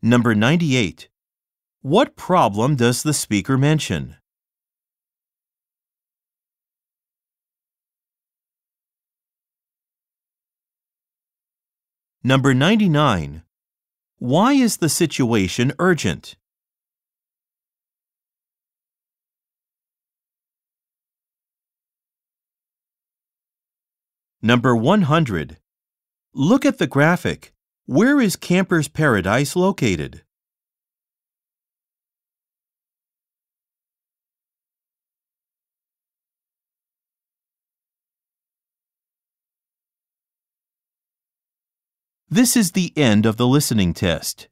Number 98. What problem does the speaker mention? Number 99. Why is the situation urgent? Number 100. Look at the graphic. Where is Camper's Paradise located? This is the end of the listening test.